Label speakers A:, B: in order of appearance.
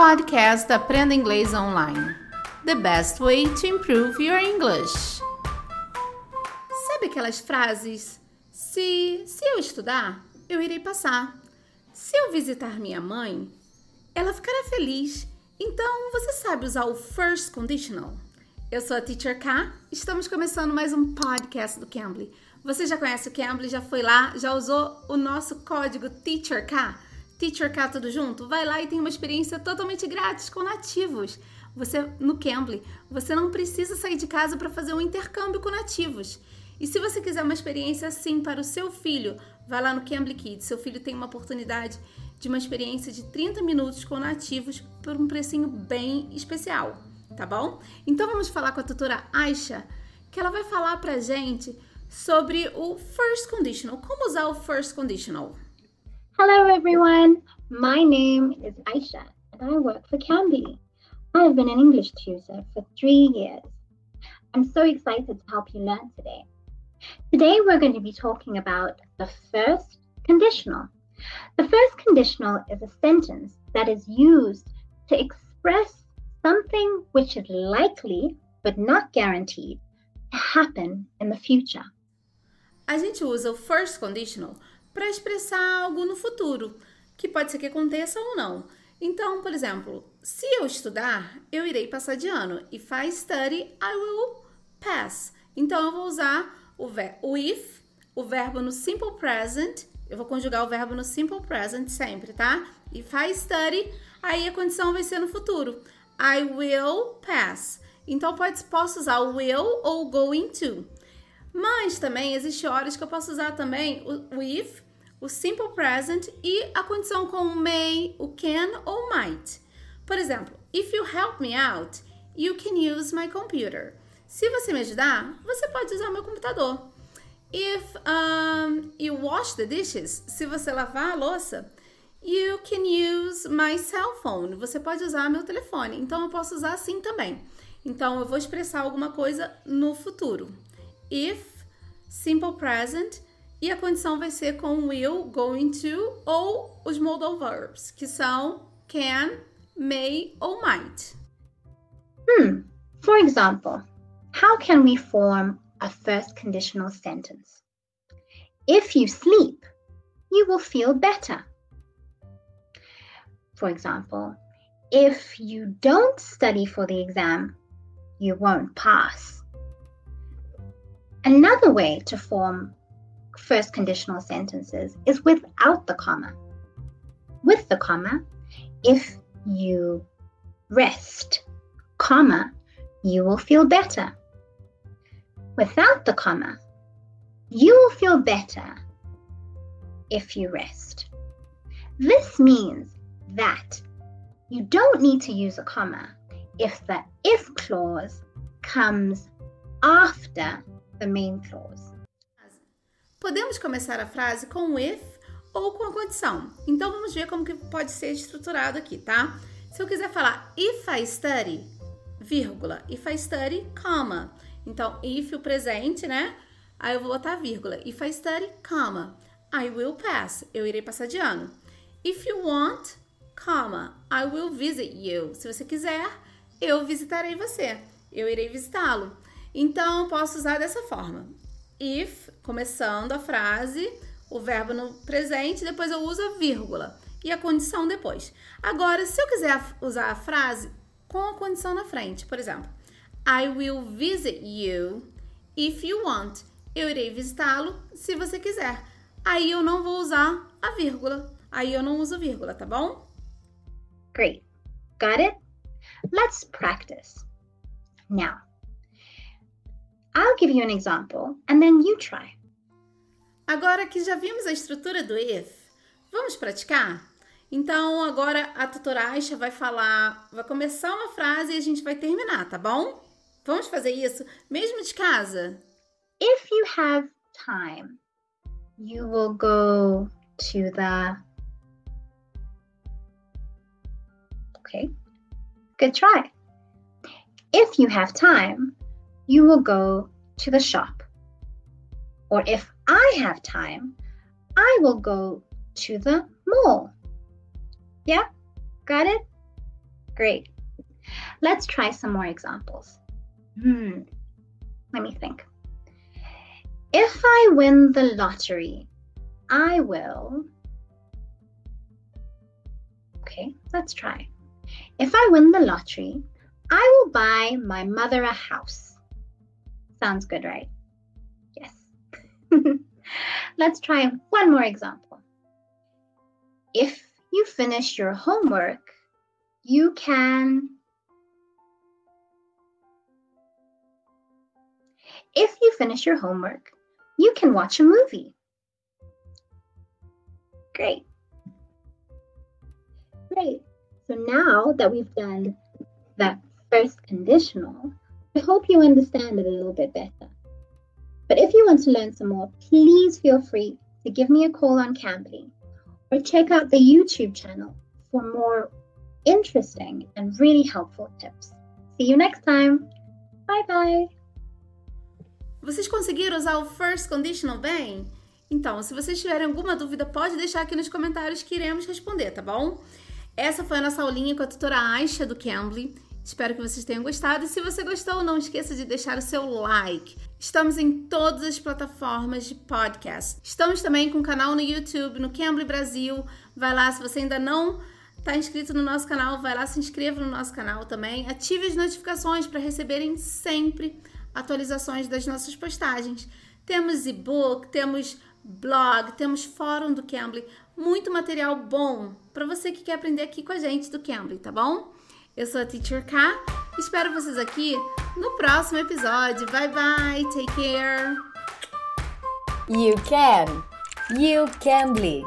A: podcast da Aprenda Inglês Online. The best way to improve your English. Sabe aquelas frases? Se, se eu estudar, eu irei passar. Se eu visitar minha mãe, ela ficará feliz. Então, você sabe usar o first conditional? Eu sou a Teacher K. Estamos começando mais um podcast do Cambly. Você já conhece o Cambly? Já foi lá? Já usou o nosso código Teacher K? Teacher K tudo junto? Vai lá e tem uma experiência totalmente grátis com nativos. Você no Cambly, você não precisa sair de casa para fazer um intercâmbio com nativos. E se você quiser uma experiência assim para o seu filho, vai lá no Cambly Kids. Seu filho tem uma oportunidade de uma experiência de 30 minutos com nativos por um precinho bem especial, tá bom? Então vamos falar com a tutora Aisha, que ela vai falar pra gente sobre o first conditional, como usar o first conditional.
B: Hello, everyone. My name is Aisha, and I work for Cambly. I've been an English tutor for three years. I'm so excited to help you learn today. Today, we're going to be talking about the first conditional. The first conditional is a sentence that is used to express something which is likely, but not guaranteed, to happen in the future.
A: A gente usa o first conditional para expressar algo no futuro, que pode ser que aconteça ou não. Então, por exemplo, se eu estudar, eu irei passar de ano. If I study, I will pass. Então, eu vou usar o, o if, o verbo no simple present. Eu vou conjugar o verbo no simple present sempre, tá? If I study, aí a condição vai ser no futuro. I will pass. Então, pode, posso usar o will ou going to. Mas também existe horas que eu posso usar também o with, o simple present e a condição com o may, o can ou might. Por exemplo, if you help me out, you can use my computer. Se você me ajudar, você pode usar meu computador. If um, you wash the dishes, se você lavar a louça, you can use my cell phone. Você pode usar meu telefone. Então eu posso usar assim também. Então eu vou expressar alguma coisa no futuro if, simple present, e a condição vai ser com will, going to ou os modal verbs, que são can, may ou might.
B: Hmm. For example, how can we form a first conditional sentence? If you sleep, you will feel better. For example, if you don't study for the exam, you won't pass. Another way to form first conditional sentences is without the comma. With the comma, if you rest, comma, you will feel better. Without the comma, you will feel better if you rest. This means that you don't need to use a comma if the if clause comes after the main clause.
A: Podemos começar a frase com if ou com a condição. Então vamos ver como que pode ser estruturado aqui, tá? Se eu quiser falar if I study, vírgula, if I study, comma. Então, if o presente, né? Aí eu vou botar vírgula. If I study, comma, I will pass. Eu irei passar de ano. If you want, comma, I will visit you. Se você quiser, eu visitarei você. Eu irei visitá-lo. Então, posso usar dessa forma. If, começando a frase, o verbo no presente, depois eu uso a vírgula e a condição depois. Agora, se eu quiser usar a frase com a condição na frente, por exemplo, I will visit you if you want. Eu irei visitá-lo se você quiser. Aí eu não vou usar a vírgula. Aí eu não uso vírgula, tá bom?
B: Great. Got it? Let's practice. Now, I'll give you an example and then you try.
A: Agora que já vimos a estrutura do if, vamos praticar? Então, agora a tutora Aisha vai falar, vai começar uma frase e a gente vai terminar, tá bom? Vamos fazer isso mesmo de casa?
B: If you have time, you will go to the Okay. Good try. If you have time, you will go to the shop. Or if I have time, I will go to the mall. Yeah, got it? Great. Let's try some more examples. Hmm. Let me think. If I win the lottery, I will. Okay, let's try. If I win the lottery, I will buy my mother a house. Sounds good, right? Yes. let's try one more example. If you finish your homework, you can. If you finish your homework, you can watch a movie. Great. Great. So now that we've done that first conditional, I hope you understand it a little bit better. But if you want to learn some more, please feel free to give me a call on Cambly or check out the YouTube channel for more interesting and really helpful tips. See you next time. Bye bye.
A: Vocês conseguiram usar o first conditional bem? Então, se vocês tiverem alguma dúvida, pode deixar aqui nos comentários que iremos responder, tá bom? Essa foi a nossa aulinha com a tutora Aisha do Cambly. Espero que vocês tenham gostado. E se você gostou, não esqueça de deixar o seu like. Estamos em todas as plataformas de podcast. Estamos também com um canal no YouTube, no Cambly Brasil. Vai lá, se você ainda não está inscrito no nosso canal, vai lá, se inscreva no nosso canal também. Ative as notificações para receberem sempre atualizações das nossas postagens. Temos e-book, temos blog, temos fórum do Cambly, muito material bom para você que quer aprender aqui com a gente do Cambly, tá bom? Eu sou a Teacher K, espero vocês aqui no próximo episódio. Bye bye, take care.
C: You can, you Cambly.